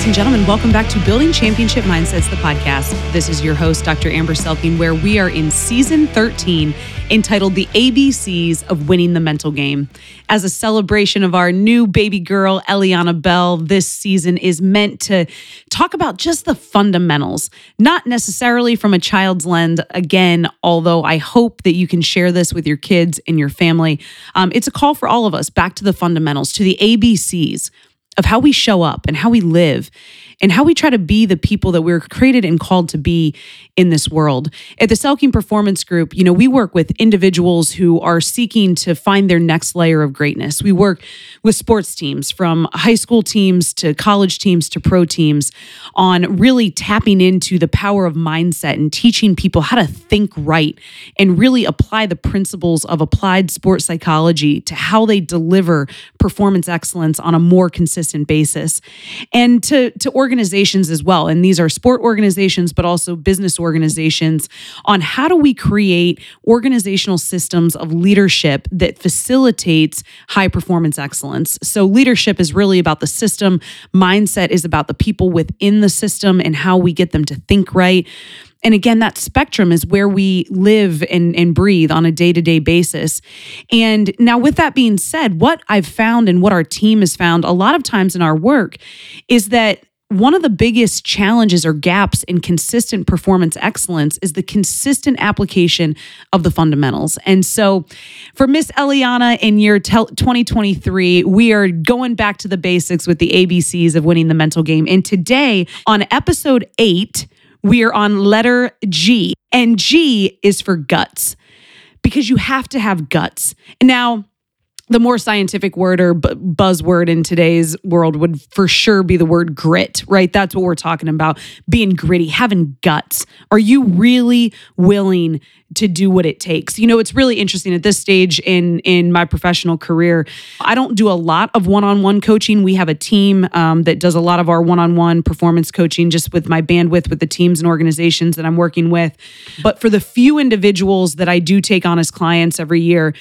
ladies and gentlemen. Welcome back to Building Championship Mindsets, the podcast. This is your host, Dr. Amber Selking, where we are in season 13 entitled The ABCs of Winning the Mental Game. As a celebration of our new baby girl, Eliana Bell, this season is meant to talk about just the fundamentals, not necessarily from a child's lens. Again, although I hope that you can share this with your kids and your family, um, it's a call for all of us back to the fundamentals, to the ABCs of how we show up and how we live and how we try to be the people that we're created and called to be in this world. At the Selking Performance Group, you know, we work with individuals who are seeking to find their next layer of greatness. We work with sports teams from high school teams to college teams to pro teams on really tapping into the power of mindset and teaching people how to think right and really apply the principles of applied sports psychology to how they deliver performance excellence on a more consistent basis. And to to organizations as well. And these are sport organizations but also business organizations on how do we create organizational systems of leadership that facilitates high performance excellence. So leadership is really about the system, mindset is about the people within the system and how we get them to think right. And again, that spectrum is where we live and, and breathe on a day to day basis. And now, with that being said, what I've found and what our team has found a lot of times in our work is that one of the biggest challenges or gaps in consistent performance excellence is the consistent application of the fundamentals. And so for Miss Eliana in year 2023, we are going back to the basics with the ABCs of winning the mental game. And today on episode eight, we are on letter G, and G is for guts because you have to have guts. Now, the more scientific word or b- buzzword in today's world would for sure be the word grit, right? That's what we're talking about. Being gritty, having guts. Are you really willing to do what it takes? You know, it's really interesting at this stage in in my professional career. I don't do a lot of one-on-one coaching. We have a team um, that does a lot of our one-on-one performance coaching, just with my bandwidth with the teams and organizations that I'm working with. But for the few individuals that I do take on as clients every year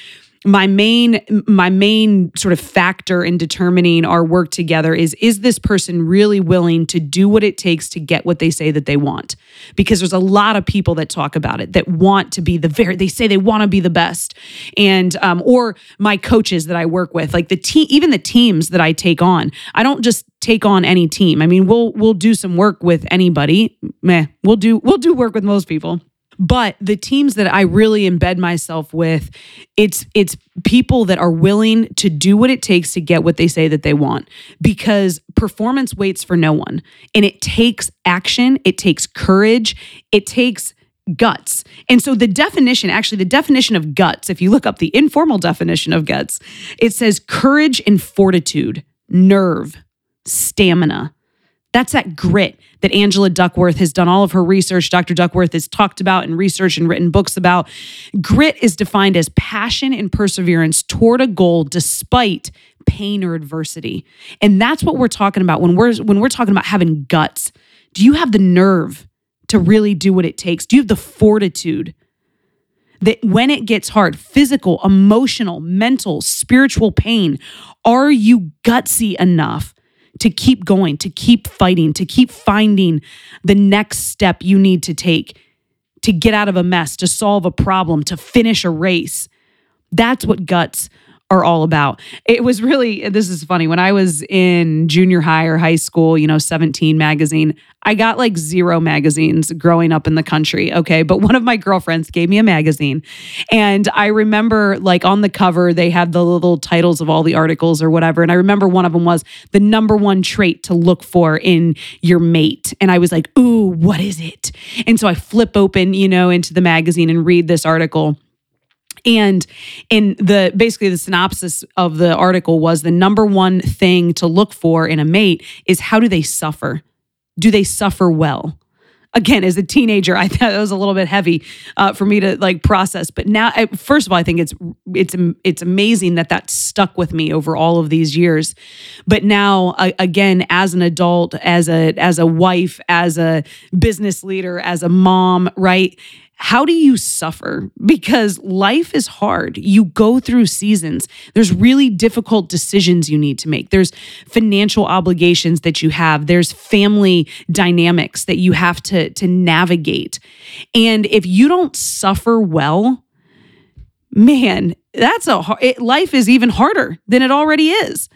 my main my main sort of factor in determining our work together is is this person really willing to do what it takes to get what they say that they want? Because there's a lot of people that talk about it that want to be the very they say they want to be the best. And um, or my coaches that i work with like the team even the teams that i take on i don't just take on any team. I mean we'll we'll do some work with anybody. Meh we'll do we'll do work with most people but the teams that I really embed myself with, it's it's people that are willing to do what it takes to get what they say that they want because performance waits for no one. And it takes action, it takes courage, it takes guts. And so the definition, actually, the definition of guts, if you look up the informal definition of guts, it says courage and fortitude, nerve, stamina, that's that grit that Angela Duckworth has done all of her research. Dr. Duckworth has talked about and researched and written books about. Grit is defined as passion and perseverance toward a goal despite pain or adversity. And that's what we're talking about when we're when we're talking about having guts. Do you have the nerve to really do what it takes? Do you have the fortitude? That when it gets hard, physical, emotional, mental, spiritual pain, are you gutsy enough to keep going, to keep fighting, to keep finding the next step you need to take to get out of a mess, to solve a problem, to finish a race. That's what guts are all about. It was really, this is funny. When I was in junior high or high school, you know, 17 magazine, I got like zero magazines growing up in the country. Okay. But one of my girlfriends gave me a magazine. And I remember like on the cover, they had the little titles of all the articles or whatever. And I remember one of them was the number one trait to look for in your mate. And I was like, ooh, what is it? And so I flip open, you know, into the magazine and read this article and in the basically the synopsis of the article was the number one thing to look for in a mate is how do they suffer? Do they suffer well? Again, as a teenager, I thought it was a little bit heavy uh, for me to like process. But now, I, first of all, I think it's it's it's amazing that that stuck with me over all of these years. But now, uh, again, as an adult, as a as a wife, as a business leader, as a mom, right? How do you suffer? Because life is hard. You go through seasons. There's really difficult decisions you need to make. There's financial obligations that you have. There's family dynamics that you have to, to navigate. And if you don't suffer well, man, that's a it, life is even harder than it already is.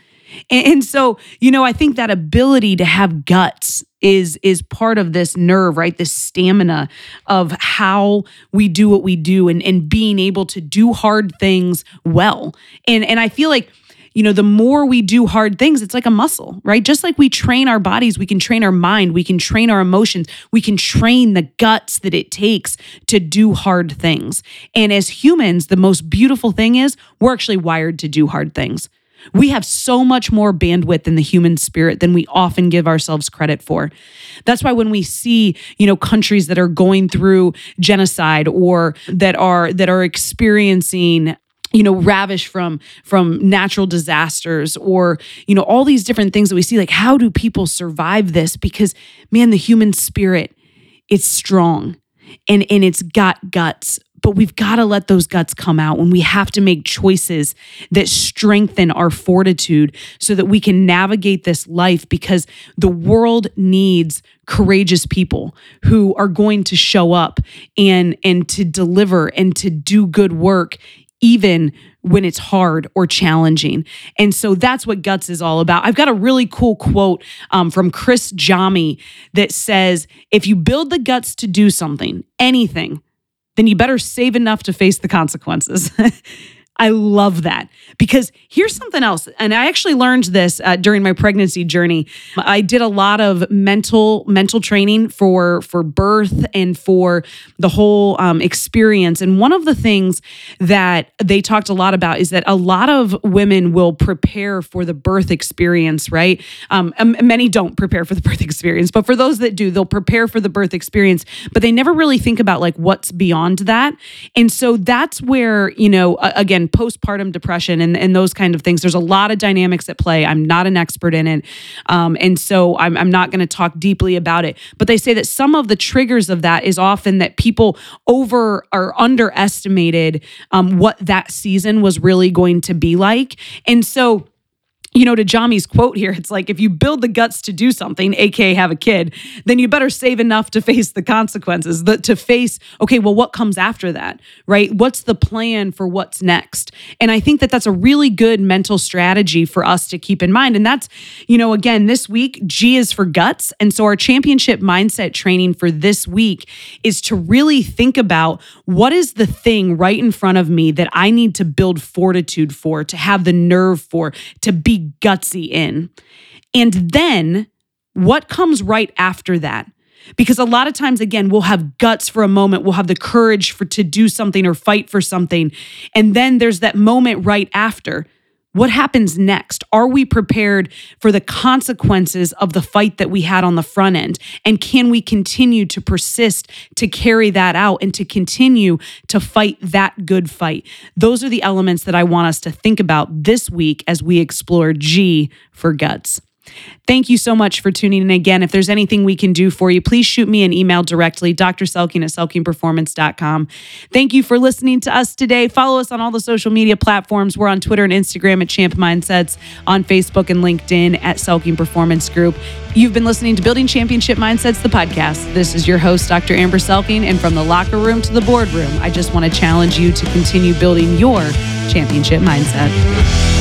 And, and so, you know, I think that ability to have guts is is part of this nerve, right? This stamina of how we do what we do and, and being able to do hard things well. And and I feel like you know, the more we do hard things, it's like a muscle, right? Just like we train our bodies, we can train our mind, we can train our emotions, we can train the guts that it takes to do hard things. And as humans, the most beautiful thing is we're actually wired to do hard things. We have so much more bandwidth in the human spirit than we often give ourselves credit for. That's why when we see, you know, countries that are going through genocide or that are that are experiencing you know ravish from from natural disasters or you know all these different things that we see like how do people survive this because man the human spirit it's strong and and it's got guts but we've got to let those guts come out when we have to make choices that strengthen our fortitude so that we can navigate this life because the world needs courageous people who are going to show up and and to deliver and to do good work even when it's hard or challenging. And so that's what Guts is all about. I've got a really cool quote um, from Criss Jami that says if you build the guts to do something, anything, then you better save enough to face the consequences. I love that because here's something else. And I actually learned this uh, during my pregnancy journey. I did a lot of mental mental training for for birth and for the whole um, experience. And one of the things that they talked a lot about is that a lot of women will prepare for the birth experience, right? Um, many don't prepare for the birth experience, but for those that do, they'll prepare for the birth experience, but they never really think about like what's beyond that. And so that's where you know again again, postpartum depression and, and those kind of things. There's a lot of dynamics at play. I'm not an expert in it. Um, and so I'm, I'm not going to talk deeply about it. But they say that some of the triggers of that is often that people over or underestimated um, what that season was really going to be like. And so, you know, to Jami's quote here, it's like if you build the guts to do something, aka have a kid, then you better save enough to face the consequences, the, to face, okay, well, what comes after that, right? What's the plan for what's next? And I think that that's a really good mental strategy for us to keep in mind. And that's, you know, again, this week, G is for guts. And so our championship mindset training for this week is to really think about what is the thing right in front of me that I need to build fortitude for, to have the nerve for, to be gutsy in. And then what comes right after that? Because a lot of times, again, we'll have guts for a moment, we'll have the courage for to do something or fight for something. And then there's that moment right after what happens next? Are we prepared for the consequences of the fight that we had on the front end? And can we continue to persist to carry that out and to continue to fight that good fight? Those are the elements that I want us to think about this week as we explore G for guts. Thank you so much for tuning in again. If there's anything we can do for you, please shoot me an email directly, Dr. Selking at selkingperformance.com. Thank you for listening to us today. Follow us on all the social media platforms. We're on Twitter and Instagram at Champ Mindsets, on Facebook and LinkedIn at Selking Performance Group. You've been listening to Building Championship Mindsets, the podcast. This is your host, Dr. Amber Selking, and from the locker room to the boardroom, I just want to challenge you to continue building your championship mindset.